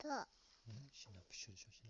た。うんシナプシュでしょシナシュ